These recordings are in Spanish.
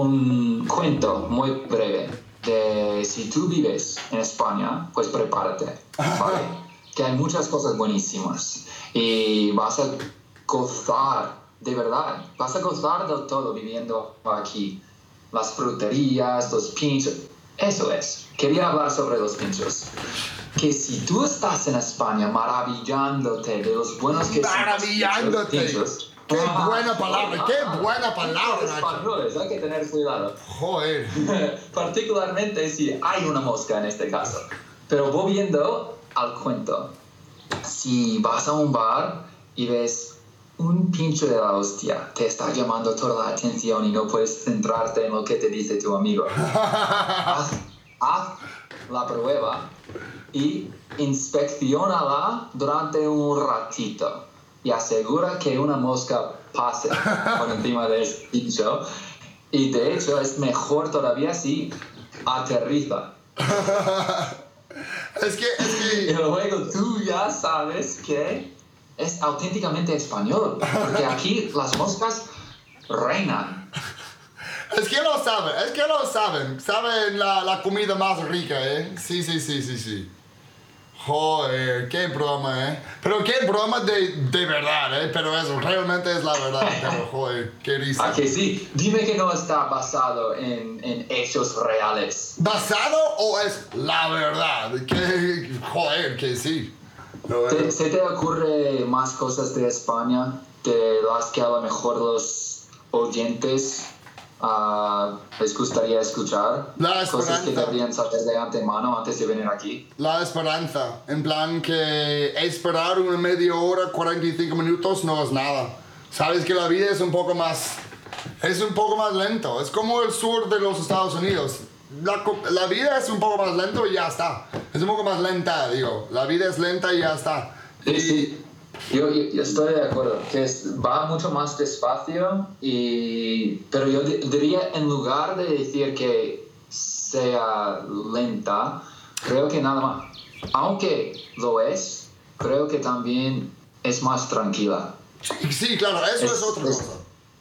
un cuento muy breve de si tú vives en España, pues prepárate, ¿vale? que hay muchas cosas buenísimas y vas a gozar, de verdad, vas a gozar del todo viviendo aquí. Las fruterías, los pinchos, eso es. Quería hablar sobre los pinchos. Que si tú estás en España maravillándote de los buenos que son los pinchos, Qué ah, buena palabra, qué buena palabra, Los españoles, hay que tener cuidado. Joder. Particularmente si hay una mosca en este caso. Pero volviendo al cuento, si vas a un bar y ves un pincho de la hostia, te está llamando toda la atención y no puedes centrarte en lo que te dice tu amigo. haz, haz la prueba y inspeccionala durante un ratito y asegura que una mosca pase por encima de ese pincho y de hecho es mejor todavía si aterriza. Es que, es Y que, luego tú ya sabes que es auténticamente español, porque aquí las moscas reinan. es que lo saben, es que lo saben. Saben la, la comida más rica, ¿eh? Sí, sí, sí, sí, sí. Joder, qué broma, ¿eh? Pero qué broma de, de verdad, ¿eh? Pero eso realmente es la verdad. Pero joder, qué risa. ¿A que sí? Dime que no está basado en, en hechos reales. ¿Basado o es la verdad? Que, joder, que sí. No, ¿Te-. ¿Se te ocurre más cosas de España de las que a lo mejor los oyentes ah, les gustaría escuchar? La Cosas que deberían saber de antemano antes de venir aquí. La esperanza, en plan que esperar una media hora, 45 minutos no es nada. Sabes que la vida es un poco más, es un poco más lento. Es como el sur de los Estados Unidos. La, la vida es un poco más lento y ya está. Es un poco más lenta, digo. La vida es lenta y ya está. Sí, Y- sí. Yo, yo- yo estoy de acuerdo, que es- va mucho más despacio, y, pero yo di- diría, en lugar de decir que sea lenta, creo que nada más, aunque lo es, creo que también es más tranquila. Sí, claro, eso es, Es- otra cosa.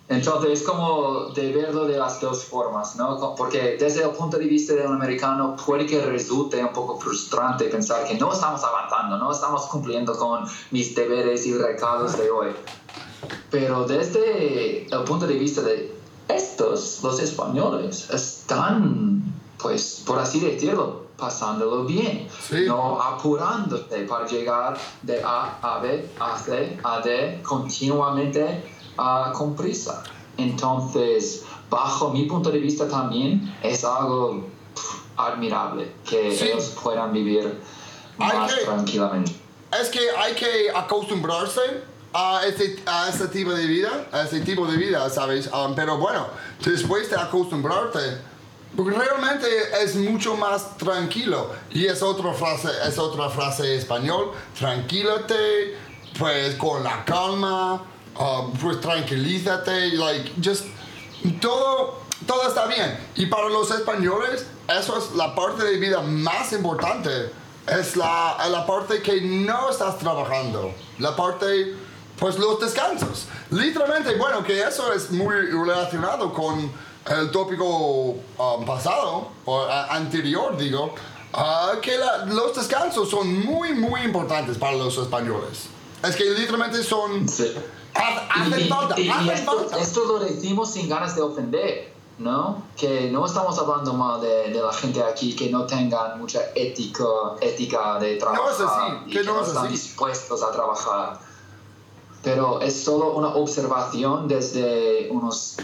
Entonces es como de verlo de las dos formas, ¿no? Porque desde el punto de vista de un americano puede que resulte un poco frustrante pensar que no estamos avanzando, no estamos cumpliendo con mis deberes y recados de hoy. Pero desde el punto de vista de estos, los españoles, están, pues, por así decirlo, pasándolo bien, Sí. no apurándose para llegar de A a B, a C, a D, continuamente ah, con prisa. Entonces, bajo mi punto de vista también, es algo admirable que Sí. ellos puedan vivir más que- tranquilamente. Es que hay que acostumbrarse a ese, a ese tipo de vida, a ese tipo de vida, ¿sabes? Um, pero bueno, después de acostumbrarte, porque realmente es mucho más tranquilo. Y es otra frase, es otra frase español, tranquilate, pues con la calma, um, pues tranquilízate, like, just, todo, todo está bien. Y para los españoles, eso es la parte de vida más importante. Es la, la parte que no estás trabajando. La parte, pues los descansos. Literalmente, bueno, que eso es muy relacionado con el tópico um, pasado, o a- anterior, digo, ah, que la- los descansos son muy, muy importantes para los españoles. Es que literalmente son... Sí. Hacen falta, hacen esto, falta. esto lo decimos sin ganas de ofender, ¿no? Que no estamos hablando mal de, de la gente aquí que no tengan mucha ética, ética de trabajar es así, y que no es están así. dispuestos a trabajar. Pero es solo una observación desde unos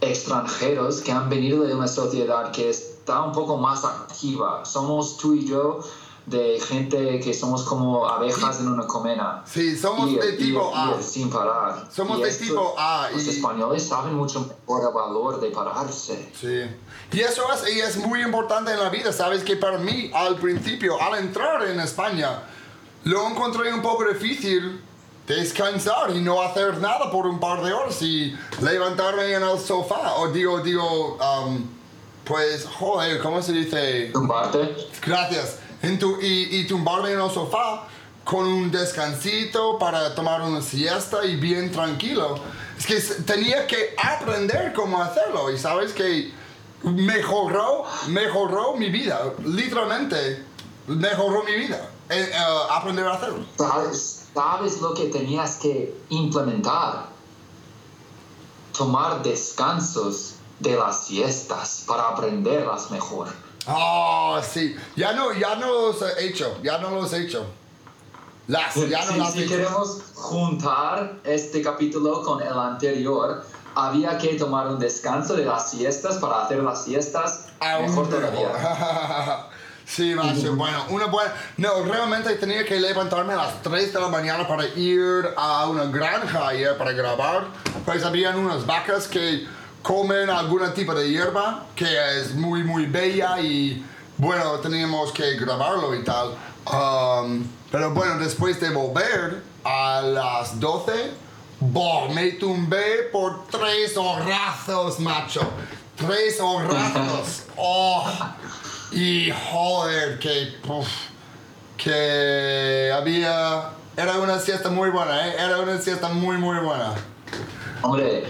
extranjeros que han venido de una sociedad que está un poco más activa. Somos tú y yo de gente que somos como abejas en una colmena. Sí, somos Y- de y- tipo y- A. sin parar. Somos Y de esto- tipo A Los y- españoles saben mucho mejor el valor de pararse. Sí. Y eso es, y es muy importante en la vida, ¿sabes? Que para mí, al principio, al entrar en España, lo encontré un poco difícil descansar y no hacer nada por un par de horas y levantarme en el sofá. O digo, digo, um, pues, joder, ¿cómo se dice? Tumbarte. Gracias. Y, y tumbarme en el sofá con un descansito para tomar una siesta y bien tranquilo. Es que tenía que aprender cómo hacerlo y sabes que mejoró, mejoró mi vida, literalmente mejoró mi vida, eh, aprender a hacerlo. ¿Sabes, ¿Sabes lo que tenías que implementar? Tomar descansos de las siestas para aprenderlas mejor. Ah, sí. Ya no, ya no los he hecho. Ya no los he hecho. Las, ya no si, las he si hecho. queremos juntar este capítulo con el anterior, había que tomar un descanso de las siestas para hacer las siestas Aún mejor todavía. sí, macho. Bueno, una buena. No, realmente tenía que levantarme a las 3 de la mañana para ir a una granja ayer para grabar. Pues habían unas vacas que comen algún tipo de hierba que es muy, muy bella y bueno, teníamos que grabarlo y tal. Um, pero bueno, después de volver a las 12, boh, me tumbé por tres horrazos, macho. Tres horrazos. Oh, y joder, que, que había... Era una siesta muy buena, ¿eh? Era una siesta muy, muy buena. Hombre,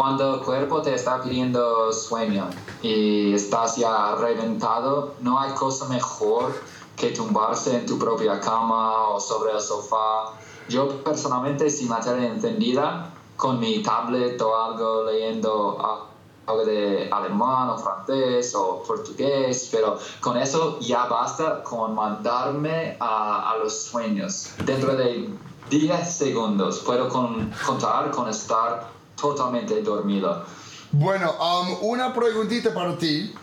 cuando el cuerpo te está pidiendo sueño y estás ya reventado, no hay cosa mejor que tumbarse en tu propia cama o sobre el sofá. Yo personalmente, sin la tele encendida, con mi tablet o algo leyendo algo de alemán o francés o portugués, pero con eso ya basta con mandarme a, a los sueños. Dentro de 10 segundos puedo con- contar con estar totalmente dormido. Bueno, um, una preguntita para ti.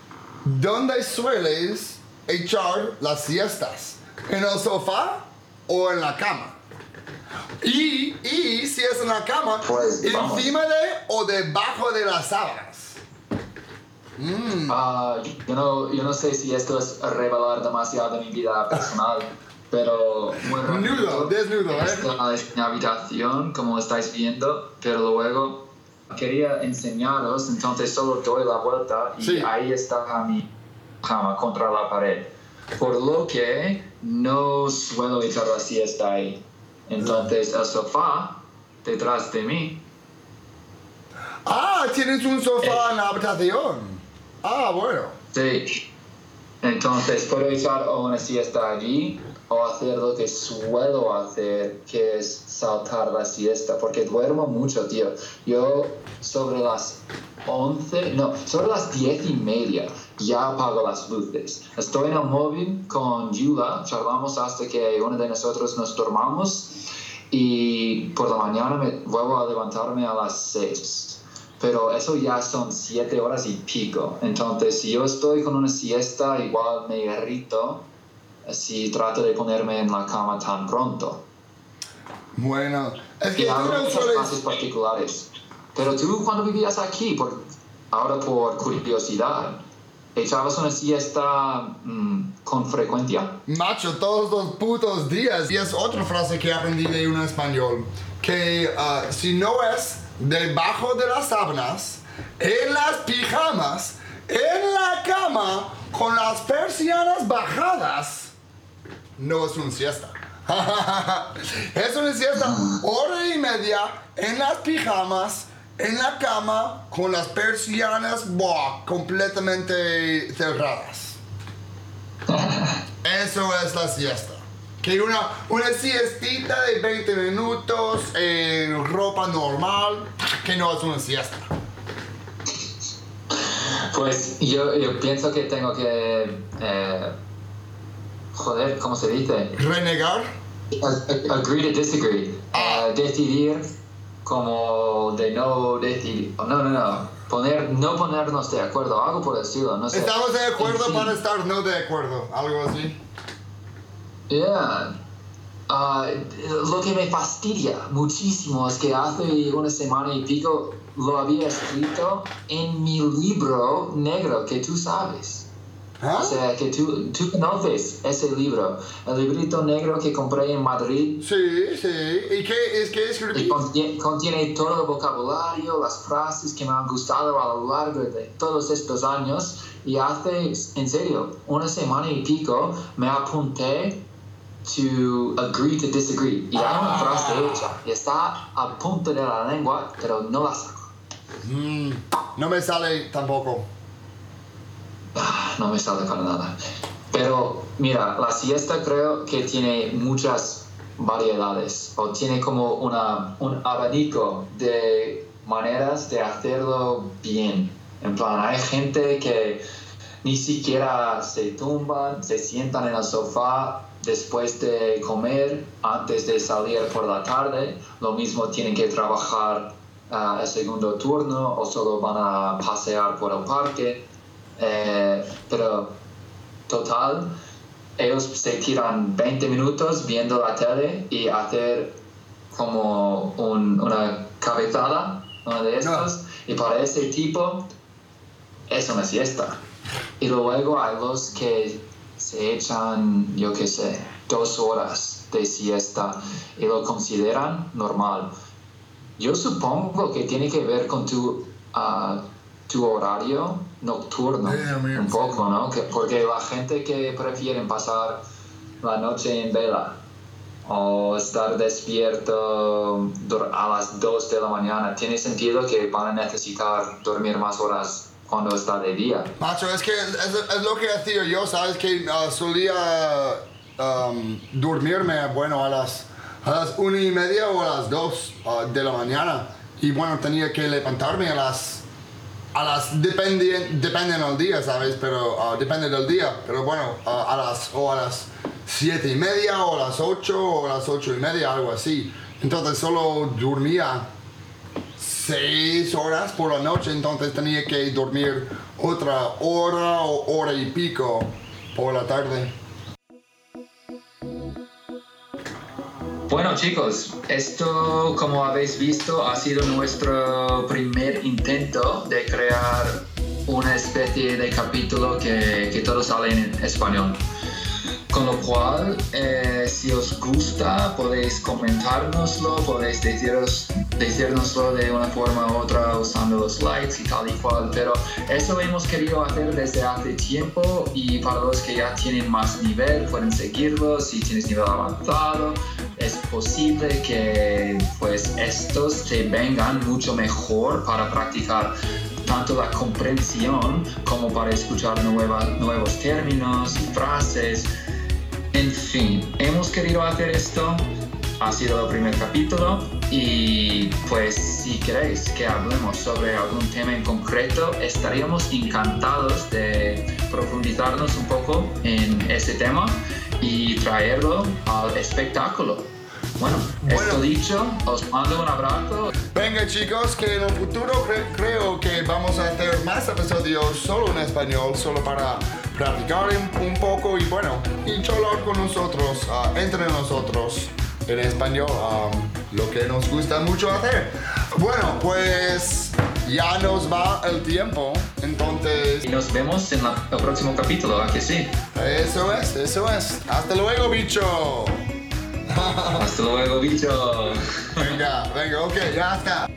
¿Dónde sueles echar las siestas? ¿En el sofá o en la cama? Y, y si es en la cama, Pues, vamos. encima de o debajo de las sábanas. Ah, yo, no, yo no sé si esto es revelar demasiado de mi vida personal, pero muy rápido. Nudo, desnudo, ¿eh? Esta es mi habitación, como estáis viendo, pero luego quería enseñaros, entonces solo doy la vuelta y Sí. ahí está mi cama contra la pared. Por lo que no suelo echar la siesta ahí. Entonces el sofá detrás de mí Ah, tienes un sofá en la habitación. Ah, bueno. Sí. Entonces puedo echar una siesta allí o hacer lo que suelo hacer, que es saltar la siesta, porque duermo mucho, tío. Yo sobre las 11, no, sobre las 10 y media ya apago las luces. Estoy en el móvil con Yula, charlamos hasta que uno de nosotros nos dormamos y por la mañana me vuelvo a levantarme a las 6 pero eso ya son siete horas y pico. Entonces, si yo estoy con una siesta, igual me irrito si trato de ponerme en la cama tan pronto. Bueno, es que Y hago no clases particulares. Pero tú, cuando vivías aquí, por, ahora por curiosidad, ¿echabas una siesta mm, con frecuencia? Macho, todos los putos días. Y es otra frase que aprendí de un español. Que ah, si no es debajo de las sábanas, en las pijamas, en la cama, con las persianas bajadas, no es una siesta. es una siesta hora y media en las pijamas, en la cama, con las persianas buah, completamente cerradas. Eso es la siesta. Que una, una siestita de 20 minutos en ropa normal, que no es una siesta. Pues yo, yo pienso que tengo que... eh, joder, ¿cómo se dice? Renegar. Ag- Agree to disagree. Ah. Eh, decidir como de no decidir. No, no, no. Poner, no ponernos de acuerdo, algo por estilo, no sé. Estamos de acuerdo para estar no de acuerdo, algo así. Yeah. Ah, lo que me fastidia muchísimo es que hace una semana y pico lo había escrito en mi libro negro que tú sabes. ¿Ah? O sea, que tú, tú conoces ese libro, el librito negro que compré en Madrid Sí, sí. ¿Y qué es que escribí? contiene, contiene todo el vocabulario, las frases que me han gustado a lo largo de todos estos años y hace, en serio, una semana y pico me apunté to agree to disagree. Y hay una frase hecha y está a punto de la lengua, pero no la saco. Mm, no me sale tampoco. No me sale para nada. Pero mira, la siesta creo que tiene muchas variedades o tiene como una, un abanico de maneras de hacerlo bien. En plan, hay gente que ni siquiera se tumban, se sientan en el sofá después de comer, antes de salir por la tarde. Lo mismo tienen que trabajar ah, el segundo turno o solo van a pasear por el parque. Eh, pero total, ellos se tiran 20 minutos viendo la tele y hacer como un- una cabezada, una de estos, y para ese tipo es una siesta. Y luego hay los que se echan, yo qué sé, dos horas de siesta y lo consideran normal. Yo supongo que tiene que ver con tu, ah, tu horario nocturno, amigo, un poco, ¿no? Que- porque la gente que prefiere pasar la noche en vela o estar despierto a las 2 de la mañana, tiene sentido que van a necesitar dormir más horas cuando está de día. Macho, es que es, es lo que hacía yo, ¿sabes? Que ah, solía um, dormirme, bueno, a las, a las una y media o a las dos ah, de la mañana. Y bueno, tenía que levantarme a las... A las... Depende, depende del día, ¿sabes? Pero ah, depende del día. Pero bueno, ah, a las... O a las siete y media o a las ocho o a las ocho y media, algo así. Entonces solo dormía seis horas por la noche, entonces tenía que dormir otra hora o hora y pico por la tarde. Bueno chicos, esto como habéis visto ha sido nuestro primer intento de crear una especie de capítulo que, que todo sale en español. Con lo cual, eh, si os gusta, podéis comentárnoslo, podéis deciros, decírnoslo de una forma u otra usando los likes y tal y cual. Pero eso hemos querido hacer desde hace tiempo y para los que ya tienen más nivel pueden seguirlo. Si tienes nivel avanzado, es posible que pues estos te vengan mucho mejor para practicar tanto la comprensión como para escuchar nueva- nuevos términos frases. En fin, hemos querido hacer esto. Ha sido el primer capítulo y pues si queréis que hablemos sobre algún tema en concreto, estaríamos encantados de profundizarnos un poco en ese tema y traerlo al espectáculo. Bueno, esto Bueno. dicho, os mando un abrazo Venga chicos, que en el futuro cre- creo que vamos a hacer más episodios solo en español, solo para practicar un, un poco y bueno, y charlar con nosotros, ah, entre nosotros en español, ah, lo que nos gusta mucho hacer. Bueno, pues ya nos va el tiempo, entonces y nos vemos en la- el próximo capítulo, ¿a que sí? eso es, eso es. Hasta luego, bicho. Hasta luego, bicho. Venga, venga, ok, ya está.